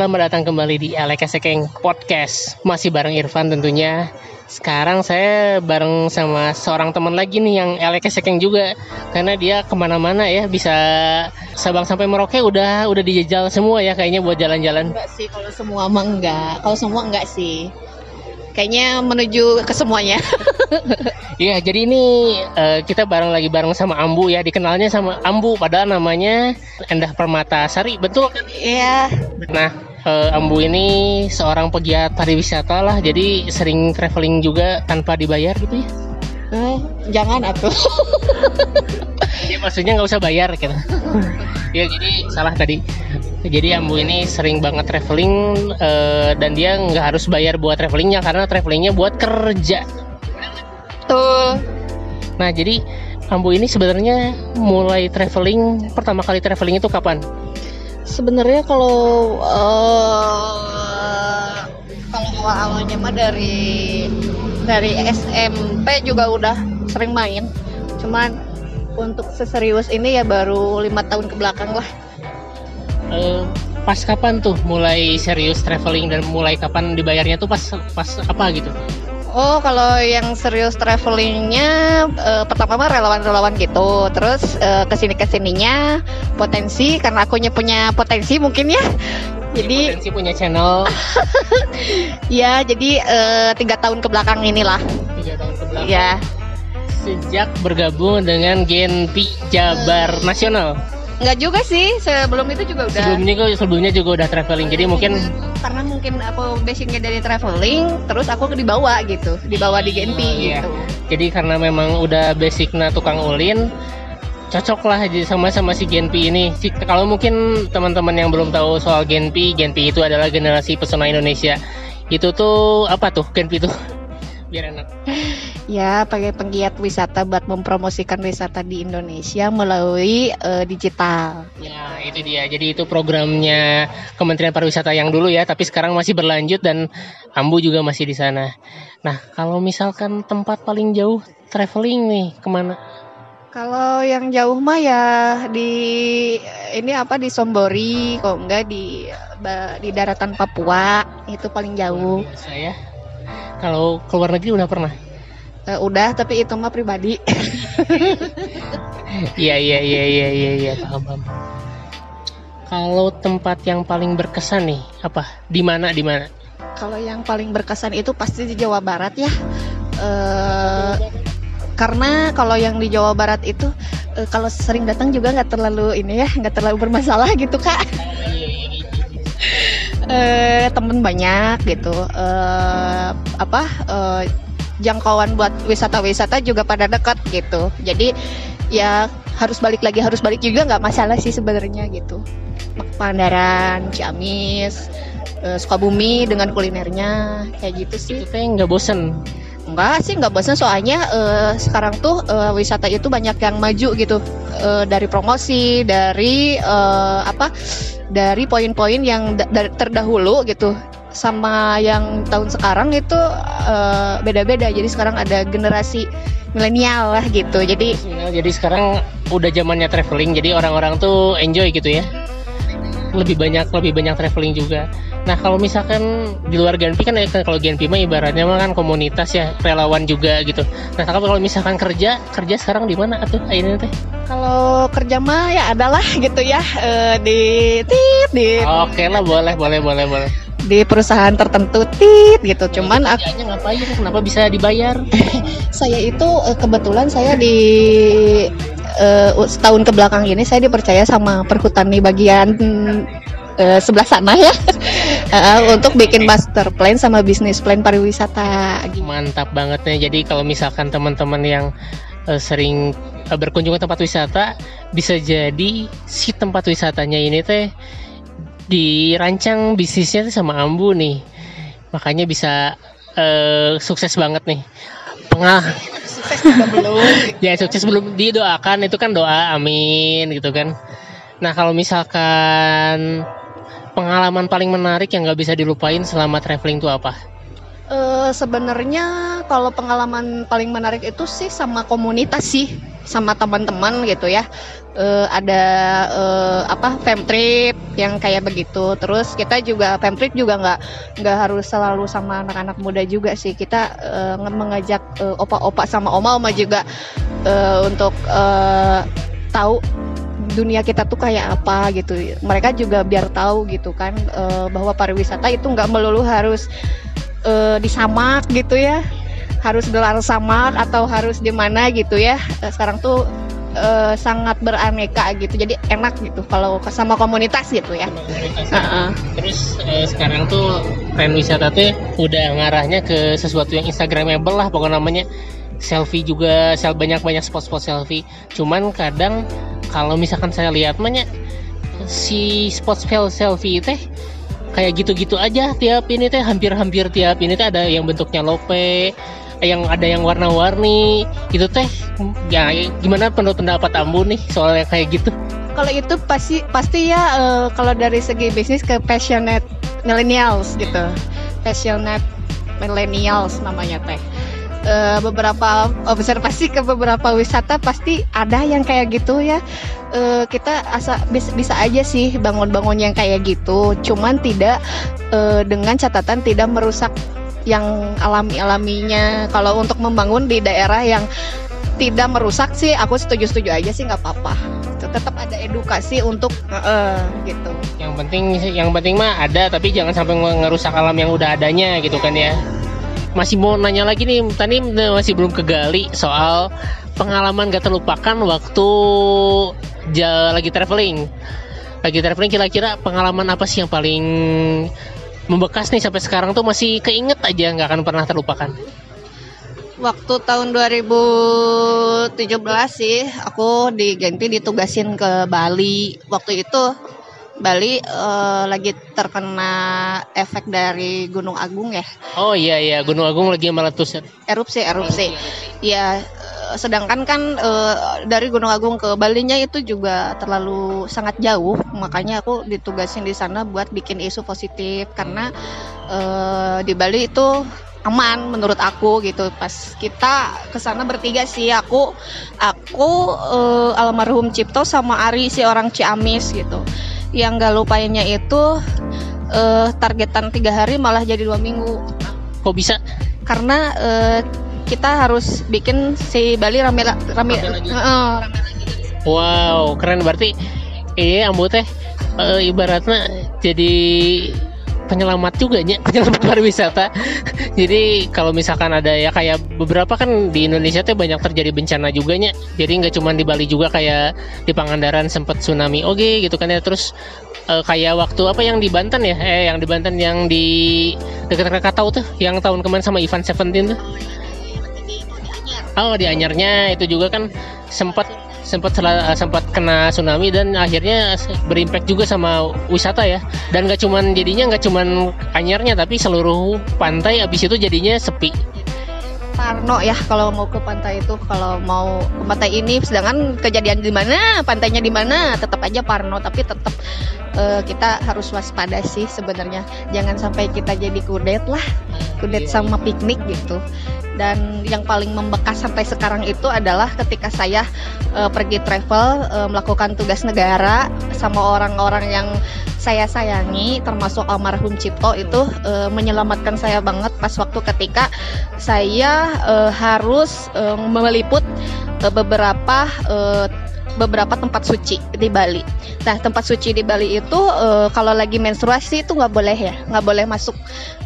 selamat datang kembali di Aleka Sekeng Podcast Masih bareng Irfan tentunya Sekarang saya bareng sama seorang teman lagi nih yang Aleka Sekeng juga Karena dia ke mana-mana ya bisa Sabang sampai Merauke udah udah dijajal semua ya kayaknya buat jalan-jalan Enggak sih, kalau semua mah enggak. Kalau semua enggak sih. Kayaknya menuju ke semuanya. Iya jadi ini eh, kita bareng lagi bareng sama Ambu ya Dikenalnya sama Ambu padahal namanya Endah Permatasari Betul kan? Iya. Nah, eh, Ambu ini seorang pegiat pariwisata lah, jadi sering traveling juga tanpa dibayar gitu ya. Eh, jangan atuh. Ya maksudnya nggak usah bayar gitu. ya jadi salah tadi. Jadi Ambu ini sering banget traveling eh, dan dia nggak harus bayar buat travelingnya karena travelingnya buat kerja. Tuh. Nah jadi Ambu ini sebenarnya mulai traveling pertama kali traveling itu kapan? Sebenarnya kalau eh kalau awal-awalnya mah dari dari SMP juga udah sering main. Cuman untuk seserius ini ya baru lima tahun ke belakang lah. Eh, pas kapan tuh mulai serius traveling dan mulai kapan dibayarnya tuh pas pas apa gitu? Oh, kalau yang serius travelingnya eh, pertama mah relawan-relawan gitu. Terus eh, ke sini ke sininya potensi karena akunya punya potensi mungkin ya. Jadi Potensi punya channel ya jadi eh, tiga tahun ke belakang inilah. tiga tahun ke belakang. Ya. Sejak bergabung dengan Genpi Jabar Nasional. Nggak juga sih. Sebelum itu juga udah. Sebelumnya kok sebelumnya juga udah traveling. Jadi mungkin karena mungkin aku basicnya dari traveling, terus aku dibawa gitu, dibawa di Genpi Iya. gitu. jadi karena memang udah basicnya tukang ulin cocok lah jadi sama sama si Genpi ini. Si, kalau mungkin teman-teman yang belum tahu soal Genpi, Genpi itu adalah generasi pesona Indonesia. Itu tuh apa tuh Genpi tuh? Biar enak. Ya, pakai penggiat wisata buat mempromosikan wisata di Indonesia melalui eh, digital. Ya, itu dia. Jadi itu programnya Kementerian Pariwisata yang dulu ya, tapi sekarang masih berlanjut dan Ambu juga masih di sana. Nah, kalau misalkan tempat paling jauh traveling nih ke mana? Kalau yang jauh mah ya di ini apa di Sombori, kok enggak di ba- di daratan Papua itu paling jauh. Biasa ya. Kalau keluar negeri udah pernah? Eh, udah, tapi itu mah pribadi. Iya iya iya iya iya iya paham paham. Kalau tempat yang paling berkesan nih apa? Di mana di mana? Kalau yang paling berkesan itu pasti di Jawa Barat ya. Eh karena kalau yang di Jawa Barat itu eh, kalau sering datang juga nggak terlalu ini ya, nggak terlalu bermasalah gitu kak. Eh temen banyak gitu. Eh apa eh, jangkauan buat wisata-wisata juga pada dekat gitu. Jadi ya harus balik lagi harus balik juga nggak masalah sih sebenarnya gitu. Pangandaran Ciamis eh, Sukabumi dengan kulinernya kayak gitu sih. Itu teh nggak bosen. Enggak sih, enggak bosan soalnya eh, sekarang tuh eh, wisata itu banyak yang maju gitu Eh, dari promosi, dari eh, apa, dari poin-poin yang da- da- terdahulu gitu sama yang tahun sekarang itu eh, beda-beda. Jadi sekarang ada generasi milenial lah gitu. Jadi jadi sekarang udah zamannya traveling, jadi orang-orang tuh enjoy gitu ya. Lebih banyak lebih banyak traveling juga. Nah kalau misalkan di luar Genpi kan ya, kalau Genpi mah ibaratnya mah kan komunitas ya relawan juga gitu. Nah kalau misalkan kerja kerja sekarang di mana atuh ini teh? kalau kerja mah ya adalah gitu ya eh, di tit di Oke lah boleh boleh boleh boleh. di perusahaan tertentu tit gitu. Cuman aku ngapain? Kenapa bisa dibayar? saya itu eh, kebetulan saya di eh, setahun ke belakang ini saya dipercaya sama perhutani bagian eh, sebelah sana ya Eh, untuk bikin master plan sama bisnis plan pariwisata. Mantap banget nih. Jadi kalau misalkan teman-teman yang eh, sering eh, berkunjung ke tempat wisata, bisa jadi si tempat wisatanya ini teh dirancang bisnisnya tuh sama Ambu nih. Makanya bisa eh, sukses banget nih. Pengah Sukses juga belum. ya sukses belum didoakan itu kan doa amin gitu kan. Nah kalau misalkan pengalaman paling menarik yang nggak bisa dilupain selama traveling itu apa? Eh, sebenarnya kalau pengalaman paling menarik itu sih sama komunitas sih sama teman-teman gitu ya. Uh, ada uh, apa fam trip yang kayak begitu. Terus kita juga fam trip juga nggak nggak harus selalu sama anak-anak muda juga sih. Kita uh, mengajak uh, opa-opa sama oma-oma juga uh, untuk uh, tahu dunia kita tuh kayak apa gitu. Mereka juga biar tahu gitu kan uh, bahwa pariwisata itu nggak melulu harus uh, disamak gitu ya harus gelar samak atau harus di mana gitu ya. Sekarang tuh uh, sangat beraneka gitu. Jadi enak gitu kalau sama komunitas gitu ya. Komunitas, uh -uh. terus uh, sekarang tuh tren wisata tuh udah ngarahnya ke sesuatu yang instagramable lah pokoknya namanya. Selfie juga sel banyak banyak spot-spot selfie. Cuman kadang kalau misalkan saya lihat banyak si spot selfie teh kayak gitu-gitu aja tiap ini teh hampir-hampir tiap ini teh ada yang bentuknya lope yang ada yang warna-warni itu teh ya gimana pendapat pendapat Ambu nih soal yang kayak gitu? Kalau itu pasti pasti ya uh, kalau dari segi bisnis ke passionate millennials gitu. Passionate millennials namanya teh. Uh, beberapa observasi ke beberapa wisata pasti ada yang kayak gitu ya. Uh, kita asa bisa, bisa aja sih bangun-bangun yang kayak gitu. Cuman tidak uh, dengan catatan tidak merusak yang alami-alaminya. Kalau untuk membangun di daerah yang tidak merusak sih, aku setuju-setuju aja sih nggak apa-apa. Tetap ada edukasi untuk uh, gitu. Yang penting, yang penting mah ada, tapi jangan sampai ngerusak alam yang udah adanya gitu kan ya. Masih mau nanya lagi nih, tadi masih belum kegali soal pengalaman gak terlupakan waktu lagi traveling. Lagi traveling kira-kira pengalaman apa sih yang paling membekas nih sampai sekarang tuh masih keinget aja nggak akan pernah terlupakan waktu tahun 2017 sih aku di Genti ditugasin ke Bali waktu itu Bali uh, lagi terkena efek dari Gunung Agung ya. Oh iya iya Gunung Agung lagi meletus. Erupsi erupsi. Ya sedangkan kan uh, dari Gunung Agung ke Balinya itu juga terlalu sangat jauh. Makanya aku ditugasin di sana buat bikin isu positif karena uh, di Bali itu aman menurut aku gitu. Pas kita ke sana bertiga sih aku aku uh, almarhum Cipto sama Ari si orang Ciamis gitu. Yang gak lupainnya itu uh, targetan tiga hari malah jadi dua minggu. Kok bisa? Karena uh, kita harus bikin si Bali rame rame, rame, lagi. Uh, rame lagi. Wow, keren. Berarti iya ambu teh uh, ibaratnya jadi penyelamat juga nya. Penyelamat pariwisata. Jadi kalau misalkan ada ya kayak beberapa kan di Indonesia tuh banyak terjadi bencana juga nya. Jadi nggak cuma di Bali juga kayak di Pangandaran sempat tsunami. Oke okay, gitu kan ya. Terus uh, kayak waktu apa yang di Banten ya? Eh yang di Banten yang di dekat Krakatau tuh yang tahun kemarin sama Ivan Seventeen tuh oh di Anyarnya itu juga kan sempat sempat sempat kena tsunami dan akhirnya berimpact juga sama wisata ya. Dan gak cuman jadinya nggak cuman Anyarnya tapi seluruh pantai abis itu jadinya sepi Parno ya kalau mau ke pantai itu kalau mau ke pantai ini. Sedangkan kejadian di mana pantainya di mana tetap aja Parno. Tapi tetap uh, kita harus waspada sih sebenarnya. Jangan sampai kita jadi kudet lah kudet sama piknik gitu. Dan yang paling membekas sampai sekarang itu adalah ketika saya uh, pergi travel uh, melakukan tugas negara sama orang-orang yang saya sayangi termasuk almarhum Cipto itu uh, menyelamatkan saya banget pas waktu ketika saya uh, harus uh, meliput uh, beberapa uh, beberapa tempat suci di Bali. Nah tempat suci di Bali itu uh, kalau lagi menstruasi itu nggak boleh ya, nggak boleh masuk.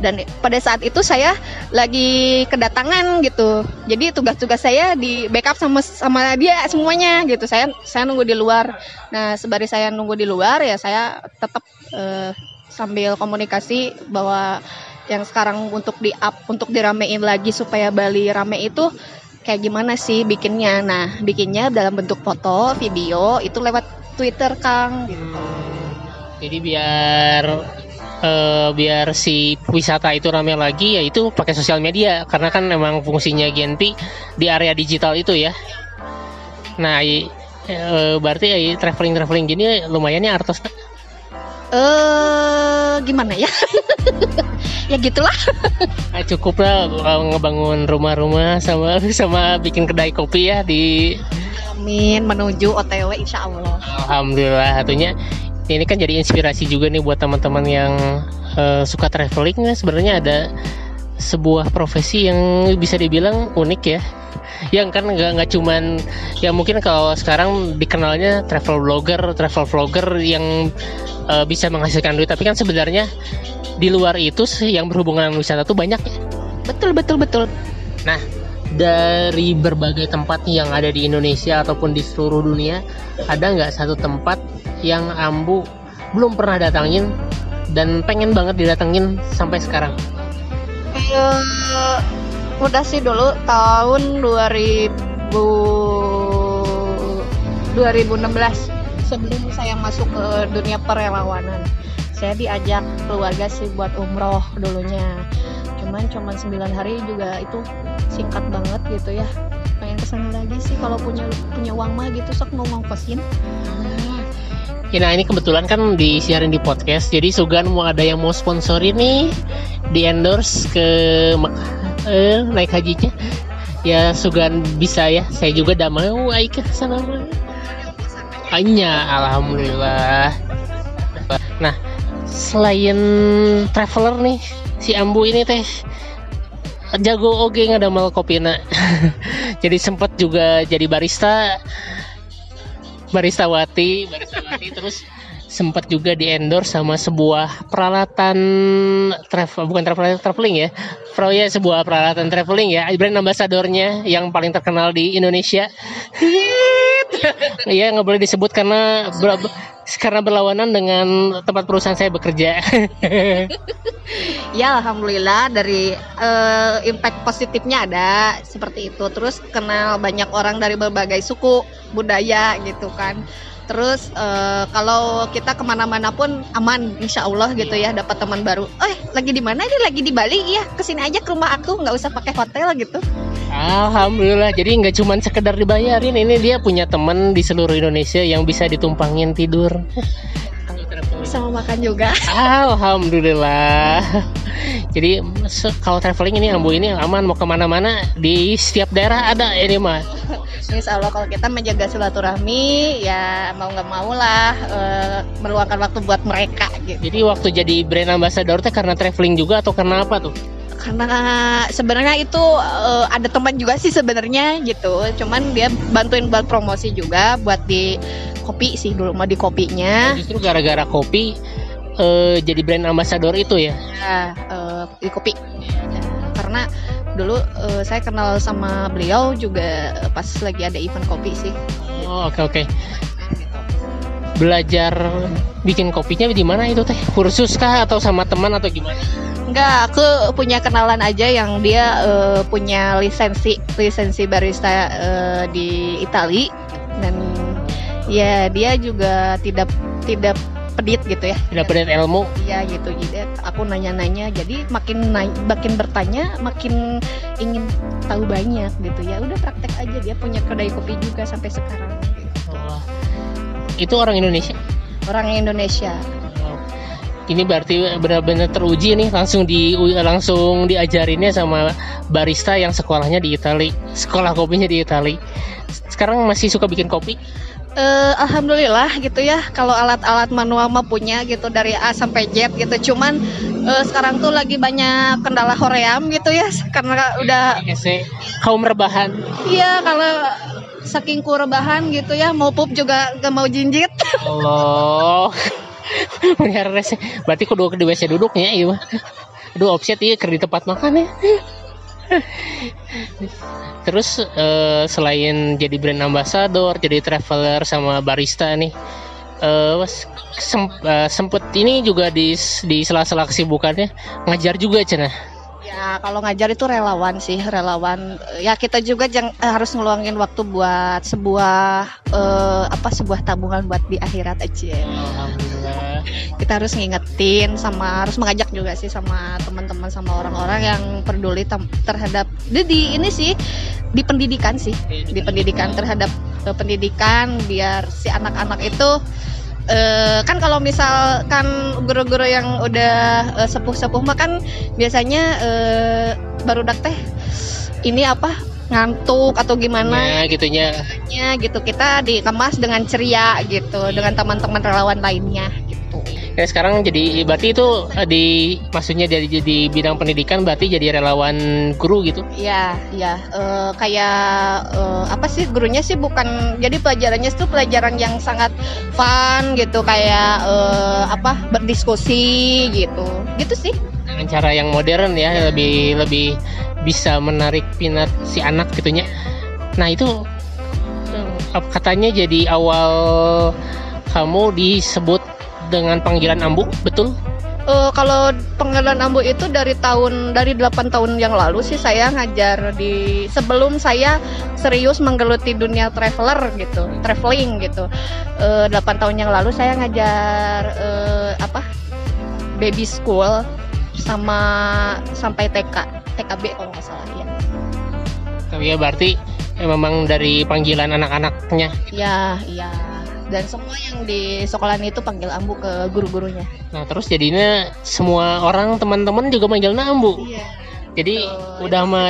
Dan pada saat itu saya lagi kedatangan gitu. Jadi tugas-tugas saya di backup sama sama dia semuanya gitu. Saya saya nunggu di luar. Nah sebari saya nunggu di luar ya saya tetap uh, sambil komunikasi bahwa yang sekarang untuk di up untuk diramein lagi supaya Bali rame itu kayak gimana sih bikinnya. Nah, bikinnya dalam bentuk foto, video itu lewat Twitter, Kang gitu. Jadi biar uh, biar si wisata itu ramai lagi ya itu pakai sosial media karena kan memang fungsinya Genpi di area digital itu ya. Nah, i, uh, berarti traveling traveling gini lumayan ya artos. Eh, uh, gimana ya? ya gitulah. Nah, cukup lah ngebangun rumah-rumah sama sama bikin kedai kopi ya di amin menuju OTW insya Allah. Alhamdulillah satunya. Ini kan jadi inspirasi juga nih buat teman-teman yang uh, suka traveling ya. Sebenarnya ada sebuah profesi yang bisa dibilang unik ya yang kan nggak nggak cuman ya mungkin kalau sekarang dikenalnya travel blogger travel vlogger yang uh, bisa menghasilkan duit. Tapi kan sebenarnya di luar itu sih yang berhubungan dengan wisata tuh banyak ya. Betul betul betul. Nah, dari berbagai tempat yang ada di Indonesia ataupun di seluruh dunia, ada nggak satu tempat yang Ambu belum pernah datangin dan pengen banget didatengin sampai sekarang? Udah sih dulu tahun 2000 2016 sebelum saya masuk ke dunia perelawanan saya diajak keluarga sih buat umroh dulunya. Cuman cuman 9 hari juga itu singkat banget gitu ya. Pengen ke sana lagi sih kalau punya punya uang mah gitu sok mau ngongkosin Ya, nah ini kebetulan kan disiarin di podcast, jadi Sugan mau ada yang mau sponsori nih, di endorse ke eh, naik hajinya. Ya Sugan bisa ya, saya juga udah mau aik ke sana. Hanya, alhamdulillah. Nah, selain traveler nih, si Ambu ini teh jago oge ngadamel kopina. jadi sempet juga jadi barista barista wati barista wati terus sempat juga di endorse sama sebuah peralatan travel bukan travel traveling ya. Pro ya sebuah peralatan traveling ya. Brand ambasadornya yang paling terkenal di Indonesia. Iya nggak boleh disebut karena ber, karena berlawanan dengan tempat perusahaan saya bekerja. ya alhamdulillah dari eh, impact positifnya ada seperti itu. Terus kenal banyak orang dari berbagai suku budaya gitu kan terus eh, kalau kita ke mana-mana pun aman insya Allah gitu ya dapat teman baru eh lagi di mana ini lagi di Bali iya ke sini aja ke rumah aku nggak usah pakai hotel gitu Alhamdulillah. Jadi nggak cuma sekedar dibayarin, ini dia punya teman di seluruh Indonesia yang bisa ditumpangin tidur. Sama makan juga Alhamdulillah. Jadi kalau traveling ini Ambu ini aman mau ke mana-mana di setiap daerah ada ini mah. Insya Allah kalau kita menjaga silaturahmi ya mau nggak mau lah eh, meluangkan waktu buat mereka gitu Jadi waktu jadi brand ambassador teh karena traveling juga atau karena apa tuh? Karena sebenarnya itu eh, ada teman juga sih sebenarnya gitu cuman dia bantuin buat promosi juga buat di kopi sih dulu mau di kopinya Justru gara-gara kopi eh, jadi brand ambassador itu ya. ya eh, di kopi karena dulu eh, saya kenal sama beliau juga pas lagi ada event kopi sih Oh, oke oke. Belajar bikin kopinya di mana itu teh? Kursus kah atau sama teman atau gimana? Enggak, aku punya kenalan aja yang dia eh, punya lisensi lisensi barista eh, di Itali dan ya dia juga tidak tidak pedit gitu ya. Tidak pengen ilmu. Iya gitu. Jadi aku nanya-nanya, jadi makin naik, makin bertanya, makin ingin tahu banyak gitu ya. Udah praktek aja dia punya kedai kopi juga sampai sekarang. Oh. Itu orang Indonesia. Orang Indonesia. Ini berarti benar-benar teruji nih langsung di langsung diajarinnya sama barista yang sekolahnya di Itali, sekolah kopinya di Itali. Sekarang masih suka bikin kopi? Eh, alhamdulillah gitu ya kalau alat-alat manual mah punya gitu dari A sampai Z gitu cuman eh, sekarang tuh lagi banyak kendala hoream gitu ya karena udah Ese kaum rebahan. iya kalau saking kurebahan gitu ya mau pup juga gak mau jinjit Allah. Melihara rese. Berarti kudu di WC duduknya iya mah. Aduh offset iya keur di tempat makan ya. Terus eh, selain jadi brand ambassador, jadi traveler sama barista nih, eh sem- eh, sempet ini juga di di sela-sela kesibukannya ngajar juga cina. ya kalau ngajar itu relawan sih relawan ya kita juga jang, eh, harus ngeluangin waktu buat sebuah eh, apa sebuah tabungan buat di akhirat aja Alhamdulillah. Kita harus ngingetin sama harus mengajak juga sih sama teman-teman sama orang-orang yang peduli terhadap di, di ini sih di pendidikan sih di pendidikan terhadap eh, pendidikan biar si anak-anak itu Eh, kan kalau misalkan guru-guru yang udah eh, sepuh-sepuh mah kan biasanya eh, baru dak teh ini apa ngantuk atau gimana Nah, gitunya. ya gitu kita dikemas dengan ceria gitu dengan teman-teman relawan lainnya Ya, sekarang jadi berarti itu eh, di maksudnya dari di bidang pendidikan berarti jadi relawan guru gitu. Iya, iya. Eh, kayak eh, apa sih gurunya sih bukan jadi pelajarannya itu pelajaran yang sangat fun gitu kayak eh, apa berdiskusi gitu. Gitu sih. Dengan cara yang modern ya, lebih lebih bisa menarik minat si anak gitunya. Nah, itu katanya jadi awal kamu disebut dengan panggilan ambu, betul? Eh, kalau pengadilan ambu itu dari tahun dari 8 tahun yang lalu sih saya ngajar di sebelum saya serius menggeluti dunia traveler gitu, traveling gitu. Eh, 8 tahun yang lalu saya ngajar eh, apa? baby school sama sampai TK, TKB kalau nggak salah ya. Tapi ya berarti ya memang dari panggilan anak-anaknya. Ya, iya. Dan semua yang di sekolahan itu panggil ambu ke guru-gurunya. Nah, terus jadinya semua orang teman-teman juga manggilnya ambu. Iya. Jadi udah mah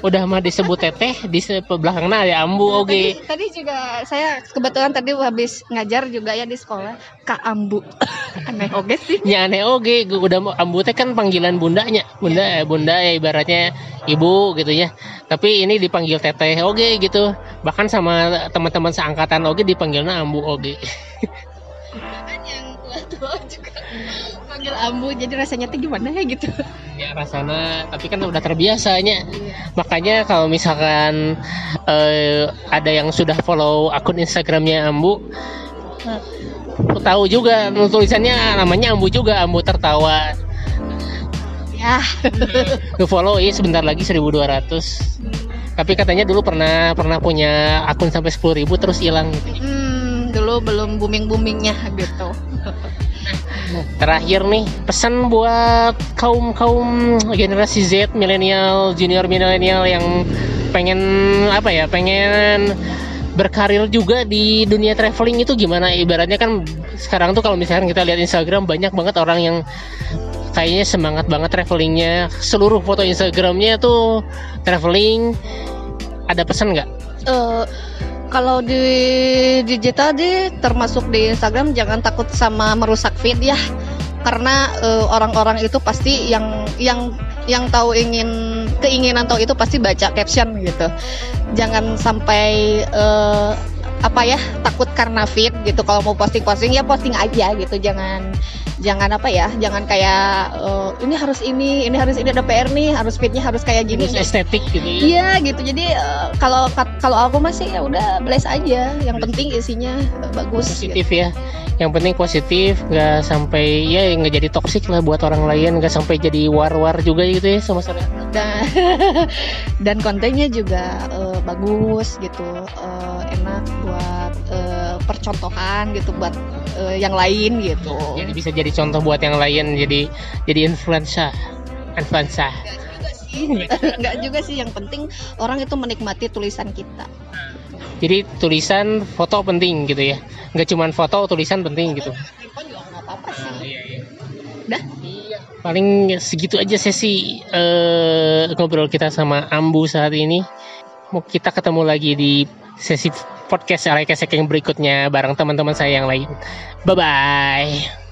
udah mah disebut teteh di belakangnya ada ambu Nah, oke. Tadi, tadi juga saya kebetulan tadi habis ngajar juga ya di sekolah Kak Ambu. Aneh oke sih. Ya aneh oke, gue udah ambu teh kan panggilan bundanya, bunda bunda ya ibaratnya ibu gitu ya. Tapi ini dipanggil teteh oke gitu. Bahkan sama teman-teman seangkatan oke dipanggilnya ambu oke. Ambu jadi rasanya tuh gimana ya gitu. Ya rasanya, tapi kan udah terbiasanya. Makanya kalau misalkan eh, ada yang sudah follow akun Instagramnya Ambu, eh, tahu juga tulisannya namanya Ambu juga, Ambu tertawa. Ya. Nge follow ya sebentar lagi 1200. Tapi katanya dulu pernah pernah punya akun sampai 10.000 terus hilang gitu. Hmm, dulu belum booming-boomingnya gitu. Terakhir nih pesan buat kaum kaum generasi Z, milenial, junior milenial yang pengen apa ya, pengen berkarir juga di dunia traveling itu gimana? Ibaratnya kan sekarang tuh kalau misalkan kita lihat Instagram banyak banget orang yang kayaknya semangat banget travelingnya. Seluruh foto Instagramnya tuh traveling. Ada pesan nggak? Eh, kalau di digital di termasuk di Instagram jangan takut sama merusak feed ya. Karena eh, orang-orang itu pasti yang yang yang tahu ingin keinginan tahu itu pasti baca caption gitu. Jangan sampai eh, apa ya takut karena feed gitu kalau mau posting posting ya posting aja gitu jangan jangan apa ya jangan kayak eh, ini harus ini ini harus ini ada PR nih harus feednya harus kayak gini Harus estetik gitu ya. Iya gitu. Jadi eh, kalau kalau aku masih ya udah bless aja. Yang penting isinya bagus. positif ya yang penting positif nggak sampai ya nggak jadi toksik lah buat orang lain nggak sampai jadi war-war juga gitu ya sama sama Dan dan kontennya juga eh, bagus gitu. Buat percontohan gitu buat eh, yang lain gitu. jadi bisa jadi contoh buat yang lain jadi jadi influencer influencer Enggak juga sih yang penting orang itu menikmati tulisan kita. jadi tulisan foto penting gitu ya nggak cuman foto tulisan penting gitu apa-apa sih. iya iya Dah. paling segitu aja sesi eh, ngobrol kita sama Ambu saat ini mau kita ketemu lagi di sesi podcast Alay Kesek yang berikutnya bareng teman-teman saya yang lain. Bye bye